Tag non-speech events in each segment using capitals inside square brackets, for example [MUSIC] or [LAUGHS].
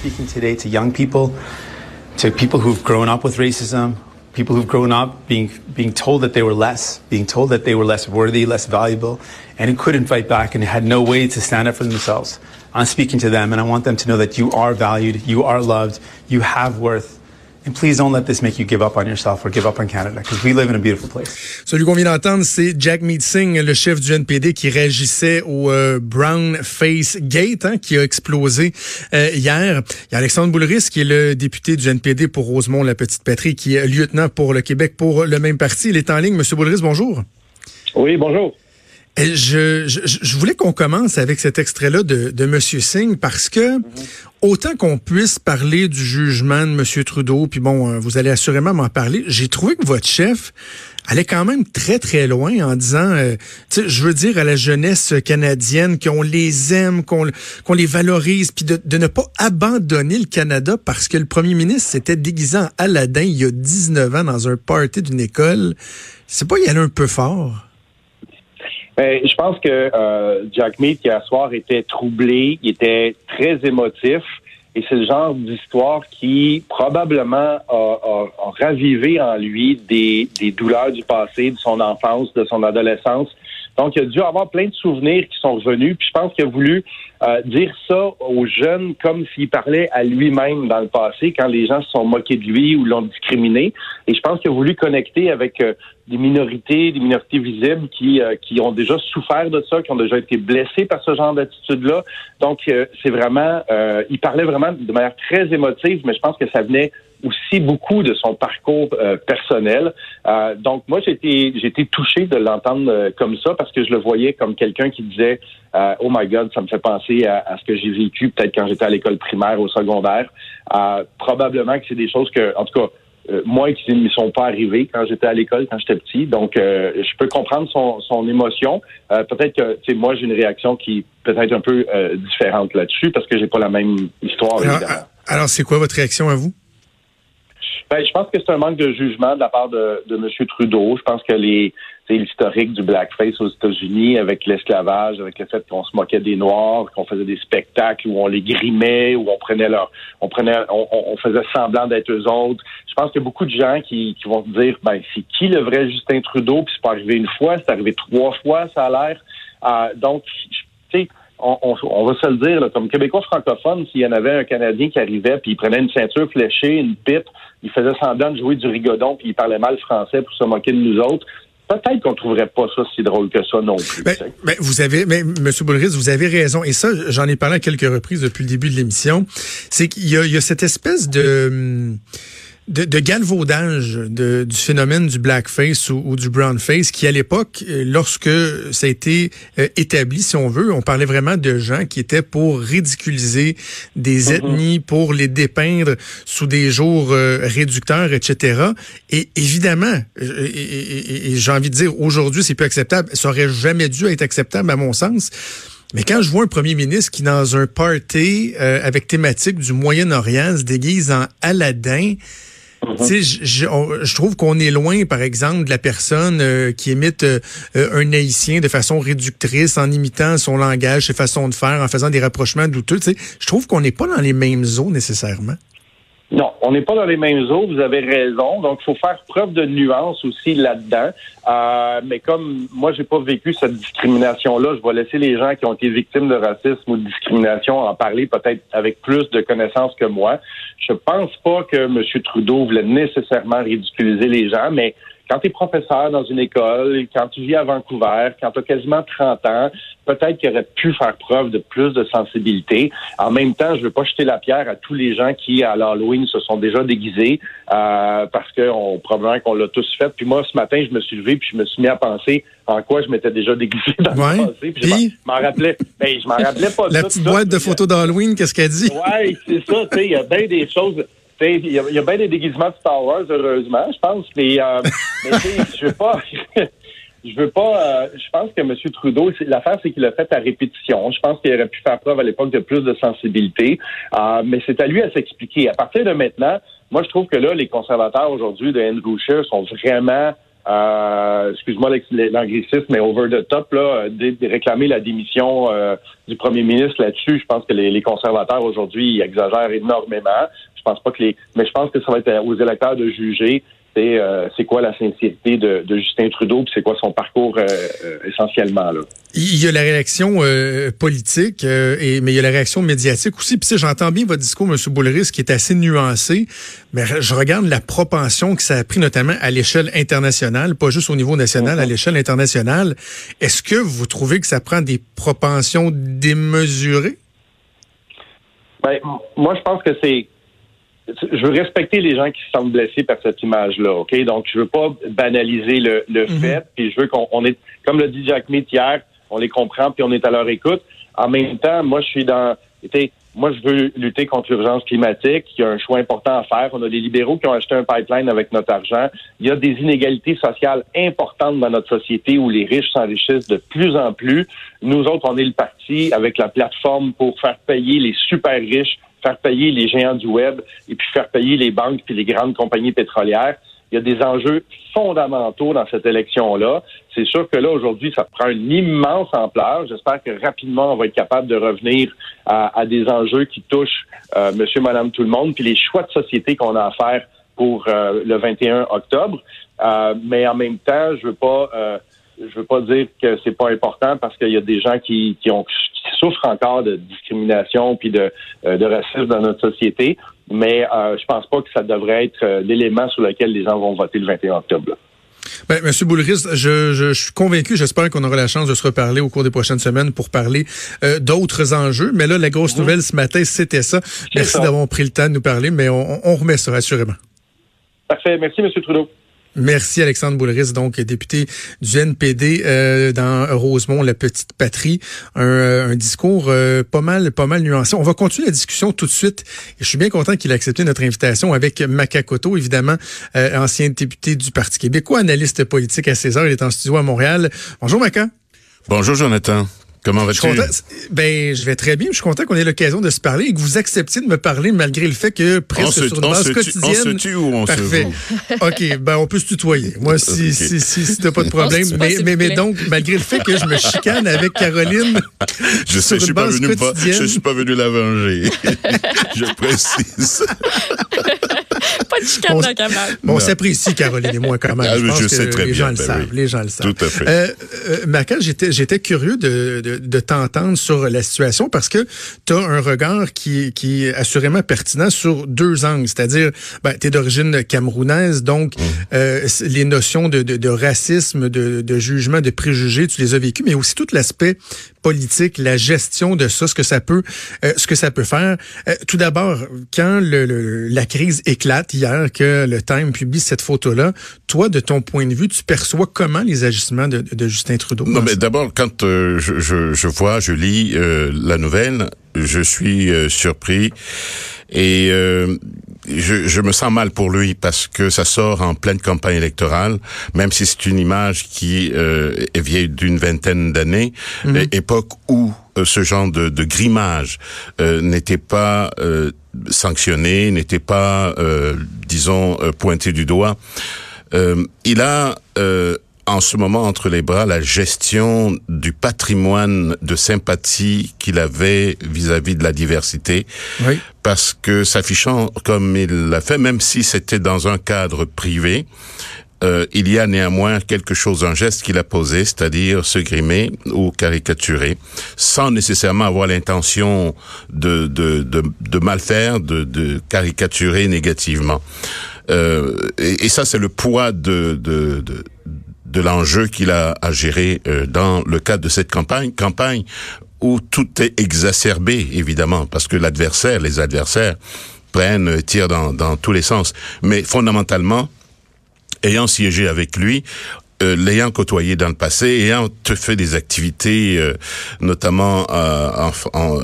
speaking today to young people, to people who've grown up with racism, people who've grown up being being told that they were less, being told that they were less worthy, less valuable, and who couldn't fight back and had no way to stand up for themselves. I'm speaking to them, and I want them to know that you are valued, you are loved, you have worth, And please don't let this make you give up on yourself or give up on Canada, because we live in a beautiful place. Celui qu'on vient d'entendre, c'est Jack Meeting, le chef du NPD, qui réagissait au euh, Brown Face Gate, hein, qui a explosé euh, hier. Il y a Alexandre Boulris, qui est le député du NPD pour Rosemont, la petite patrie, qui est lieutenant pour le Québec pour le même parti. Il est en ligne. Monsieur Boulris, bonjour. Oui, bonjour. Je, je, je, voulais qu'on commence avec cet extrait-là de, de M. Singh parce que autant qu'on puisse parler du jugement de M. Trudeau, puis bon, euh, vous allez assurément m'en parler, j'ai trouvé que votre chef allait quand même très, très loin en disant, euh, je veux dire à la jeunesse canadienne qu'on les aime, qu'on les valorise, puis de, de, ne pas abandonner le Canada parce que le premier ministre s'était déguisé en Aladdin il y a 19 ans dans un party d'une école. C'est pas y aller un peu fort? Ben, je pense que euh, Jack Mead, à soir était troublé, il était très émotif. Et c'est le genre d'histoire qui probablement a, ravivé en lui des, des, douleurs du passé, de son enfance, de son adolescence. Donc, il a dû avoir plein de souvenirs qui sont revenus. Puis je pense qu'il a voulu euh, dire ça aux jeunes comme s'il parlait à lui-même dans le passé, quand les gens se sont moqués de lui ou l'ont discriminé. Et je pense qu'il a voulu connecter avec euh, des minorités, des minorités visibles qui, euh, qui ont déjà souffert de ça, qui ont déjà été blessés par ce genre d'attitude-là. Donc, c'est vraiment, il parlait vraiment de manière très émotive, mais je pense que ça venait aussi beaucoup de son parcours euh, personnel. Euh, donc moi j'ai été j'ai été touché de l'entendre euh, comme ça parce que je le voyais comme quelqu'un qui disait oh my God ça me fait penser à, ce que j'ai vécu peut-être quand j'étais à l'école primaire au secondaire. probablement que c'est des choses que en tout cas moi qui ne sont pas arrivées quand j'étais à l'école quand j'étais petit. Donc je peux comprendre son, son émotion. peut-être que tu sais moi j'ai une réaction qui peut-être un peu différente là-dessus parce que j'ai pas la même histoire évidemment. Alors c'est quoi votre réaction à vous? Ben, je pense que c'est un manque de jugement de la part de, de M. Trudeau. Je pense que les l'historique du blackface aux États-Unis avec l'esclavage, avec le fait qu'on se moquait des Noirs, qu'on faisait des spectacles où on les grimait, où on prenait leur, on prenait, on, faisait semblant d'être eux autres. Je pense qu'il y a beaucoup de gens qui, qui vont dire, ben c'est qui le vrai Justin Trudeau? Puis c'est pas arrivé une fois, c'est arrivé trois fois, ça a l'air. Euh, donc, tu sais on, va se le dire, comme Québécois francophone, s'il y en avait un Canadien qui arrivait, puis il prenait une ceinture fléchée, une pipe, il faisait semblant de jouer du rigodon, puis il parlait mal français pour se moquer de nous autres, peut-être qu'on trouverait pas ça si drôle que ça non plus. Mais, vous avez, mais M. Boulris, vous avez raison. Et ça, j'en ai parlé à quelques reprises depuis le début de l'émission. C'est qu'il y, y a, cette espèce de... Hum, de, de galvaudage de, du phénomène du blackface ou, ou du brownface qui, à l'époque, euh, lorsque ça a été euh, établi, si on veut, on parlait vraiment de gens qui étaient pour ridiculiser des mm-hmm. ethnies, pour les dépeindre sous des jours euh, réducteurs, etc. Et évidemment, et, et j'ai envie de dire, aujourd'hui, c'est plus acceptable. Ça aurait jamais dû être acceptable, à mon sens. Mais quand je vois un premier ministre qui, dans un party avec thématique du Moyen-Orient, se déguise en Aladdin, tu sais, je, je, trouve qu'on est loin, par exemple, de la personne euh, qui imite euh, un haïtien de façon réductrice, en imitant son langage, ses façons de faire, en faisant des rapprochements douteux. Tu sais, je trouve qu'on n'est pas dans les mêmes eaux nécessairement. Non, on n'est pas dans les mêmes eaux, vous avez raison. Donc, il faut faire preuve de nuance aussi là-dedans. Euh, mais comme moi, j'ai pas vécu cette discrimination-là, je vais laisser les gens qui ont été victimes de racisme ou de discrimination en parler peut-être avec plus de connaissances que moi. Je pense pas que M. Trudeau voulait nécessairement ridiculiser les gens, mais quand tu es professeur dans une école, quand tu vis à Vancouver, quand tu as quasiment 30 ans, peut-être qu'il aurait pu faire preuve de plus de sensibilité. En même temps, je veux pas jeter la pierre à tous les gens qui, à l'Halloween, se sont déjà déguisés euh, parce que on, probablement qu'on l'a tous fait. Puis moi, ce matin, je me suis levé puis je me suis mis à penser en quoi je m'étais déjà déguisé dans le passé. Puis je m'en rappelais. Ben, je m'en rappelais pas. La petite boîte de photos d'Halloween, qu'est-ce qu'elle dit? Oui, c'est ça. Tu sais, il y a bien des choses il y, a, bien des déguisements de Star Wars, heureusement, je pense. Mais, euh, [LAUGHS] mais je veux pas. [LAUGHS] je veux pas. Euh, je pense que M. Trudeau, l'affaire, c'est qu'il a fait à répétition. Je pense qu'il aurait pu faire preuve à l'époque de plus de sensibilité. Euh, mais c'est à lui à s'expliquer. À partir de maintenant, moi, je trouve que là, les conservateurs aujourd'hui de Andrew Scheer sont vraiment euh, excuse-moi l'anglicisme, mais over the top, là, de, réclamer la démission euh, du premier ministre là-dessus. Je pense que les, conservateurs aujourd'hui exagèrent énormément. Je pense pas que les, mais je pense que ça va être aux électeurs de juger euh, c'est quoi la sincérité de, Justin Trudeau, puis c'est quoi son parcours euh, euh, essentiellement là. Il y a la réaction politique, et, mais il y a la réaction médiatique aussi. Puis j'entends bien votre discours, M. Boulris, qui est assez nuancé, mais je regarde la propension que ça a pris notamment à l'échelle internationale, pas juste au niveau national, à mhm. l'échelle internationale. Est-ce que vous trouvez que ça prend des propensions démesurées? Ben, moi, je pense que c'est je veux respecter les gens qui se sentent blessés par cette image-là, OK? Donc, je veux pas banaliser le, le mhm. fait, puis je veux qu'on est, comme l'a dit Jack Meat hier, on les comprend, puis on est à leur écoute. En même temps, moi, je suis dans, moi, je veux lutter contre l'urgence climatique. Il y a un choix important à faire. On a des libéraux qui ont acheté un pipeline avec notre argent. Il y a des inégalités sociales importantes dans notre société où les riches s'enrichissent de plus en plus. Nous autres, on est le parti avec la plateforme pour faire payer les super riches faire payer les géants du web et puis faire payer les banques puis les grandes compagnies pétrolières. Il y a des enjeux fondamentaux dans cette élection-là. C'est sûr que là, aujourd'hui, ça prend une immense ampleur. J'espère que rapidement, on va être capable de revenir à, des enjeux qui touchent euh, monsieur, madame, tout le monde, puis les choix de société qu'on a à faire pour euh, le 21 octobre. Euh, mais en même temps, je veux pas euh, je veux pas dire que c'est pas important parce qu'il y a des gens qui, qui ont souffrent encore de discrimination puis de, euh, de racisme dans notre société, mais euh, je pense pas que ça devrait être euh, l'élément sur lequel les gens vont voter le 21 octobre. Ben, Monsieur Boulris, je, je, suis convaincu, j'espère qu'on aura la chance de se reparler au cours des prochaines semaines pour parler euh, d'autres enjeux. Mais là, la grosse mhm. nouvelle ce matin, c'était ça. Merci d'avoir pris le temps de nous parler, mais on, on remet ça assurément. Parfait. Merci, Monsieur Trudeau. Merci Alexandre Boulris, donc député du NPD euh, dans Rosemont, la petite patrie. Un, euh, discours euh, pas mal, pas mal nuancé. On va continuer la discussion tout de suite. je suis bien content qu'il ait accepté notre invitation avec Macacoto, évidemment, ancien député du Parti québécois, analyste politique à César. Il est en studio à Montréal. Bonjour Maca. Bonjour Jonathan. Comment vas-tu? Ben, je vais très bien. Je suis content qu'on ait l'occasion de se parler et que vous acceptiez de me parler malgré le fait que presque sur une base quotidienne. on se tue ou on Parfait. se [LAUGHS] OK, ben on peut se tutoyer. Moi, si, si, si, si t'as pas de [LAUGHS] problème. mais, mais, mais, donc, malgré le fait que je me chicane avec Caroline. [LAUGHS] je sais, je suis pas venu je suis pas venu la venger. je précise. Pas de chicane on, dans On s'apprécie, Caroline et moi, quand même. Ah, je, pense sais que très les bien. Gens le ben savent, Les gens le savent. Tout à fait. Euh, euh, j'étais, j'étais curieux de, de, de t'entendre sur la situation parce que tu as un regard qui, qui est assurément pertinent sur deux angles. C'est-à-dire, ben, tu es d'origine camerounaise, donc mmh. euh, les notions de, de, de racisme, de, de, jugement, de préjugés, tu les as vécues, mais aussi tout l'aspect politique, la gestion de ça, ce que ça peut, euh, ce que ça peut faire. Euh, tout d'abord, quand le, la crise éclate hier, que le Time publie cette photo-là, toi, de ton point de vue, tu perçois comment les agissements de, de Justin Trudeau? Non, mais d'abord, quand euh, je, je, je, vois, je lis la nouvelle, je suis surpris et je, je, me sens mal pour lui parce que ça sort en pleine campagne électorale, même si c'est une image qui euh, est vieille d'une vingtaine d'années, mhm. époque où euh, ce genre de, de grimage euh, n'était pas euh, sanctionné, n'était pas, disons, pointé du doigt. il a en ce moment entre les bras la gestion du patrimoine de sympathie qu'il avait vis-à-vis de la diversité. Oui. Parce que s'affichant comme il l'a fait, même si c'était dans un cadre privé, euh, il y a néanmoins quelque chose, un geste qu'il a posé, c'est-à-dire se grimer ou caricaturer, sans nécessairement avoir l'intention de, de, de, de, mal faire, de, de caricaturer négativement. Euh, et, et, ça, c'est le poids de, de, de de l'enjeu qu'il a à gérer euh, dans le cadre de cette campagne, campagne où tout est exacerbé, évidemment, parce que l'adversaire, les adversaires prennent, tirent dans, dans tous les sens. Mais fondamentalement, ayant siégé avec lui, euh, l'ayant côtoyé dans le passé, ayant fait des activités, euh, notamment en, en,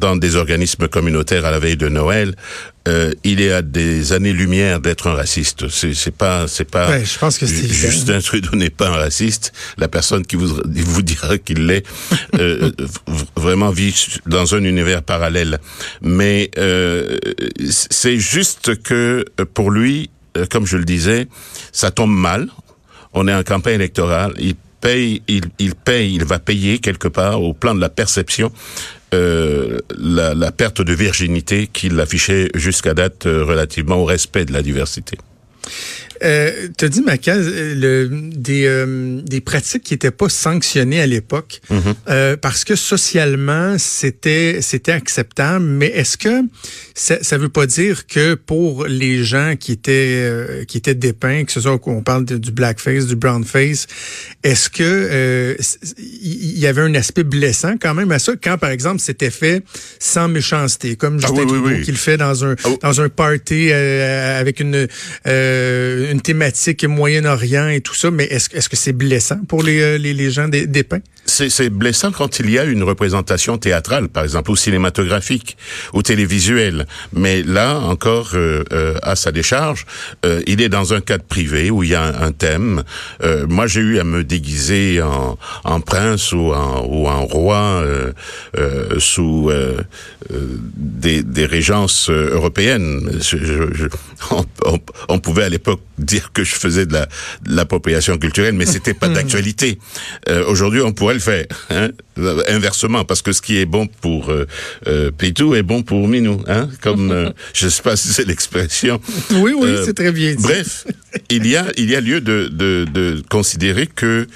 dans des organismes communautaires à la veille de Noël, euh, il est à des années-lumière d'être un raciste. C'est, c'est pas, c'est pas. Ouais, je pense que Justin Trudeau n'est pas un raciste. La personne qui vous vous dira qu'il l'est euh, vraiment vit dans un univers parallèle. Mais euh, c'est juste que pour lui, euh, comme je le disais, ça tombe mal. On est en campagne électorale. Il paye, il, paye, il va payer quelque part au plan de la perception euh, la, la, perte de virginité qu'il affichait jusqu'à date euh, relativement au respect de la diversité. Euh, tu as dit, Maca, euh, le, des, euh, des pratiques qui n'étaient pas sanctionnées à l'époque mm-hmm. euh, parce que socialement, c'était c'était acceptable. Mais est-ce que ça ne veut pas dire que pour les gens qui étaient euh, qui étaient dépeints, que ce soit qu'on parle de, du blackface, du brownface, est-ce que il y avait un aspect blessant quand même à ça quand, par exemple, c'était fait sans méchanceté, comme ah Justin ah, oui, oui, fait dans un, ah dans un party avec une une thématique Moyen-Orient et tout ça, mais est-ce est -ce que c'est blessant pour les, euh, gens des, des pins? C'est blessant quand il y a une représentation théâtrale, par exemple, ou cinématographique, ou télévisuelle. Mais là, encore, euh, euh, à sa décharge, il est dans un cadre privé où il y a un, thème. Moi, j'ai eu à me déguiser en, prince ou en, roi sous des, régences européennes. [LAUGHS] On, pouvait à l'époque dire que je faisais de l'appropriation culturelle, mais c'était pas [LAUGHS] d'actualité. Aujourd'hui, on pourrait le faire. Hein inversement, parce que ce qui est bon pour euh, euh, Pitou est bon pour Minou. Hein Comme, euh, [LAUGHS] je sais pas si c'est l'expression. Oui, oui, c'est très bien dit. Bref, il y a, il y a lieu de, de, de considérer que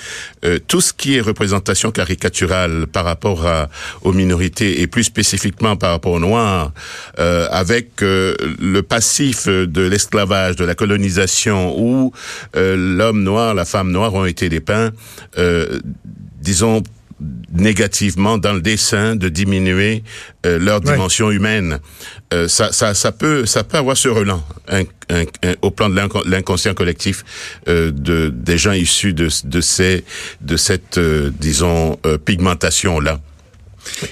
tout ce qui est représentation caricaturale par rapport à, aux minorités et plus spécifiquement par rapport aux Noirs, avec le passif de l'esclavage, de la colonisation, où l'homme noir, la femme noire ont été dépeints disons, négativement dans le dessin de diminuer euh, leur dimension humaine. Euh, ça, ça, ça peut, ça peut avoir ce relent au plan de l'inconscient collectif euh, de des gens issus de, de ces, de cette, euh, disons, pigmentation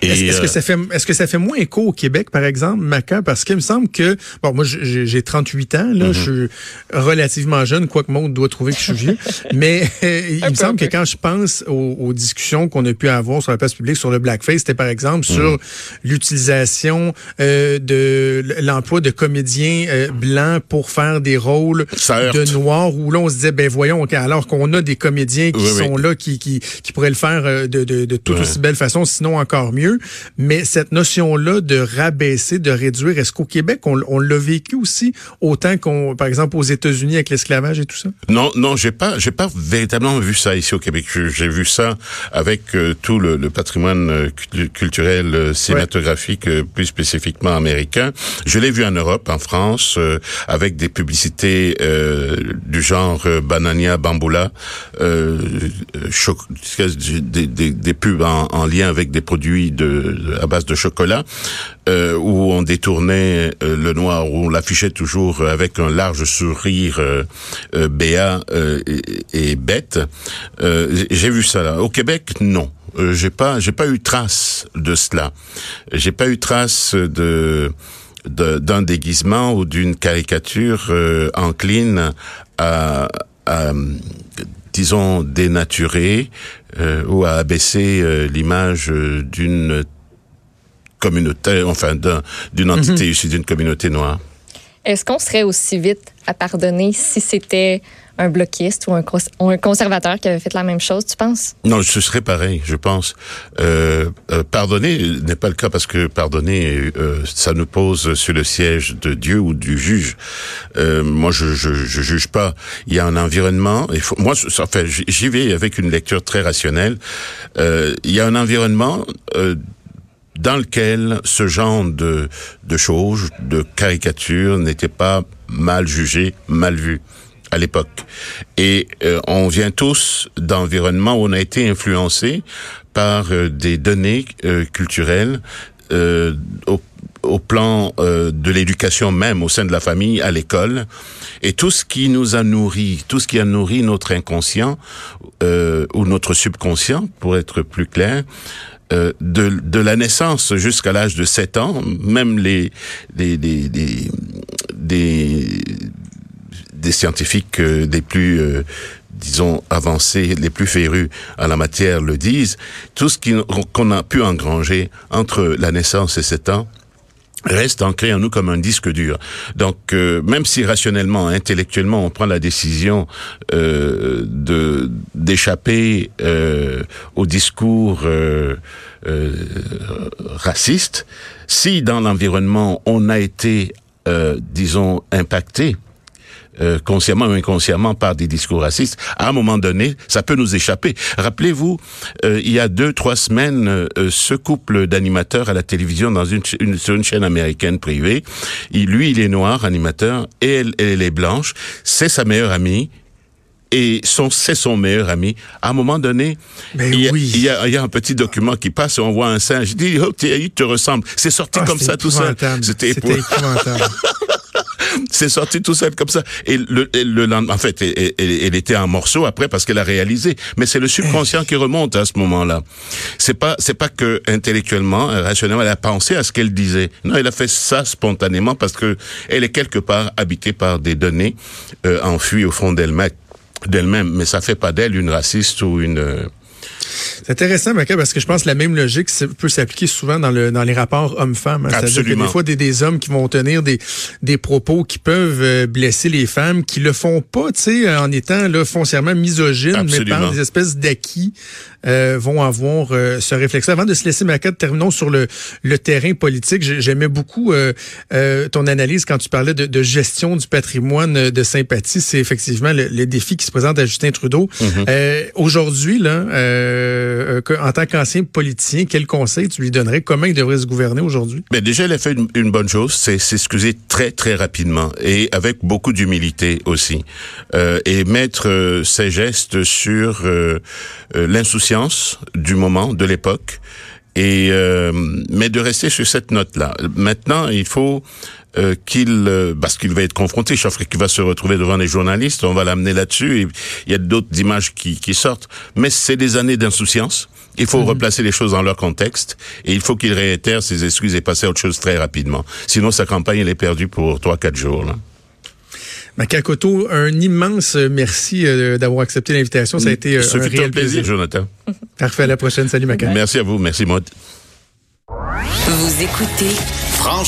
Est-ce que euh, ça fait est-ce que ça fait moins écho au Québec par exemple Maca parce qu'il me semble que bon moi j'ai 38 ans là, mm-hmm. je suis relativement jeune quoique monde doit trouver que je suis vieux, [LAUGHS] mais il me semble que quand je pense aux, discussions qu'on a pu avoir sur la place publique sur le blackface, c'était par exemple sur mm-hmm. l'utilisation euh, de l'emploi de comédiens euh, blancs pour faire des rôles de noirs où là on se disait ben voyons alors qu'on a des comédiens qui sont là qui, qui, qui pourraient le faire de, de, de toute aussi belle façon sinon encore mieux. Mais cette notion-là de rabaisser, de réduire, est-ce qu'au Québec, on, on l'a vécu aussi autant qu'on, par exemple, aux États-Unis avec l'esclavage et tout ça? Non, non, j'ai pas, j'ai pas véritablement vu ça ici au Québec. J'ai vu ça avec euh, tout le, le, patrimoine euh, culturel euh, cinématographique, plus spécifiquement américain. Je l'ai vu en Europe, en France, avec des publicités du genre Banania Bamboula, des, des, des, pubs en, en lien avec des produits de, à base de chocolat, euh, où on détournait euh, le noir, où on l'affichait toujours avec un large sourire euh, béat et, bête. j'ai vu ça là. Au Québec, non. j'ai pas, j'ai pas eu trace de cela. J'ai pas eu trace de d'un déguisement ou d'une caricature encline à, à disons, dénaturer euh, ou à abaisser euh, l'image euh, d'une communauté, enfin d'une entité mhm. issue d'une communauté noire. Est-ce qu'on serait aussi vite à pardonner si c'était un bloquiste ou un, conservateur qui avait fait la même chose, tu penses? Non, ce serait pareil, je pense. Euh, euh, pardonner n'est pas le cas parce que pardonner, euh, ça nous pose sur le siège de Dieu ou du juge. Euh, moi, je, je, je juge pas. Il y a un environnement. Il faut, moi, j'y vais avec une lecture très rationnelle. Il y a un environnement dans lequel ce genre de, de choses, de caricatures, n'était pas mal jugé, mal vu à l'époque. Et euh, on vient tous d'environnements où on a été influencé par euh, des données euh, culturelles au, au, plan de l'éducation même au sein de la famille, à l'école, et tout ce qui nous a nourri, tout ce qui a nourri notre inconscient ou notre subconscient, pour être plus clair, de, de, la naissance jusqu'à l'âge de 7 ans, même les, les, les, les des scientifiques euh, des plus euh, disons avancés, les plus férus en la matière le disent, tout ce qu'on a pu engranger entre la naissance et 7 ans reste ancré en nous comme un disque dur. Donc, euh, même si rationnellement, intellectuellement, on prend la décision euh, de d'échapper euh, au discours euh, raciste, si dans l'environnement on a été, disons, impacté, euh, consciemment ou inconsciemment par des discours racistes, à un moment donné, ça peut nous échapper. Rappelez-vous, euh, il y a deux, trois semaines, euh, ce couple d'animateurs à la télévision dans une, une, sur une chaîne américaine privée, il, lui, il est noir, animateur, et elle, elle est blanche, c'est sa meilleure amie, et son c'est son meilleur ami. À un moment donné, il, y a, oui. il, y a, il y a un petit document qui passe et on voit un singe. Je dis, oh, il te ressemble. C'est sorti Ah, comme ça tout seul. C'était épouvantable. [LAUGHS] [LAUGHS] C'est sorti tout seul comme ça. Et le, et le lendemain, en fait, elle, elle- elle était en morceaux après parce qu'elle a réalisé. Mais c'est le subconscient qui remonte à ce moment-là. C'est pas, c'est pas que intellectuellement, euh, rationnellement, elle a pensé à ce qu'elle disait. Non, elle a fait ça spontanément parce que elle est quelque part habitée par des données euh, enfuies au fond d'elle-même. D'elle-même, mais ça fait pas d'elle une raciste ou une. C'est intéressant, Maca, parce que je pense que la même logique peut s'appliquer souvent dans, le, dans les rapports hommes-femmes. hein. C'est-à-dire que des fois, des, des hommes qui vont tenir des, des propos qui peuvent euh, blesser les femmes, qui le font pas, tu sais, en étant là, foncièrement misogynes, mais par des espèces d'acquis, euh, vont avoir euh, ce réflexe. Avant de se laisser, Maca, terminons sur le, le terrain politique. J'ai- J'aimais beaucoup euh, euh, ton analyse quand tu parlais de, de gestion du patrimoine euh, de sympathie. C'est effectivement le, le défi qui se présente à Justin Trudeau. Euh, Aujourd'hui, là, en tant qu'ancien politicien, quel conseil tu lui donnerais? Comment il devrait se gouverner aujourd'hui? Mais déjà, elle a fait une, une bonne chose, c'est s'excuser très très rapidement et avec beaucoup d'humilité aussi, euh, et mettre ses gestes sur euh, du moment, de l'époque, et euh, mais de rester sur cette note-là. Maintenant, il faut euh, qu'il, euh, parce qu'il va être confronté, je qu'il va se retrouver devant les journalistes, on va l'amener là-dessus, et il y a d'autres images qui, qui sortent, mais c'est des années d'insouciance. Il faut replacer les choses dans leur contexte et il faut qu'il réitère ses excuses et passer à autre chose très rapidement. Sinon, sa campagne, elle est perdue pour trois, quatre jours. Là. Makakoto, un immense merci euh, d'avoir accepté l'invitation. Ça a été euh, Ce un fut réel un plaisir, Jonathan. [LAUGHS] Parfait, à la prochaine. Salut, Maca. Merci à vous. Merci, Maud. Vous écoutez Franchement.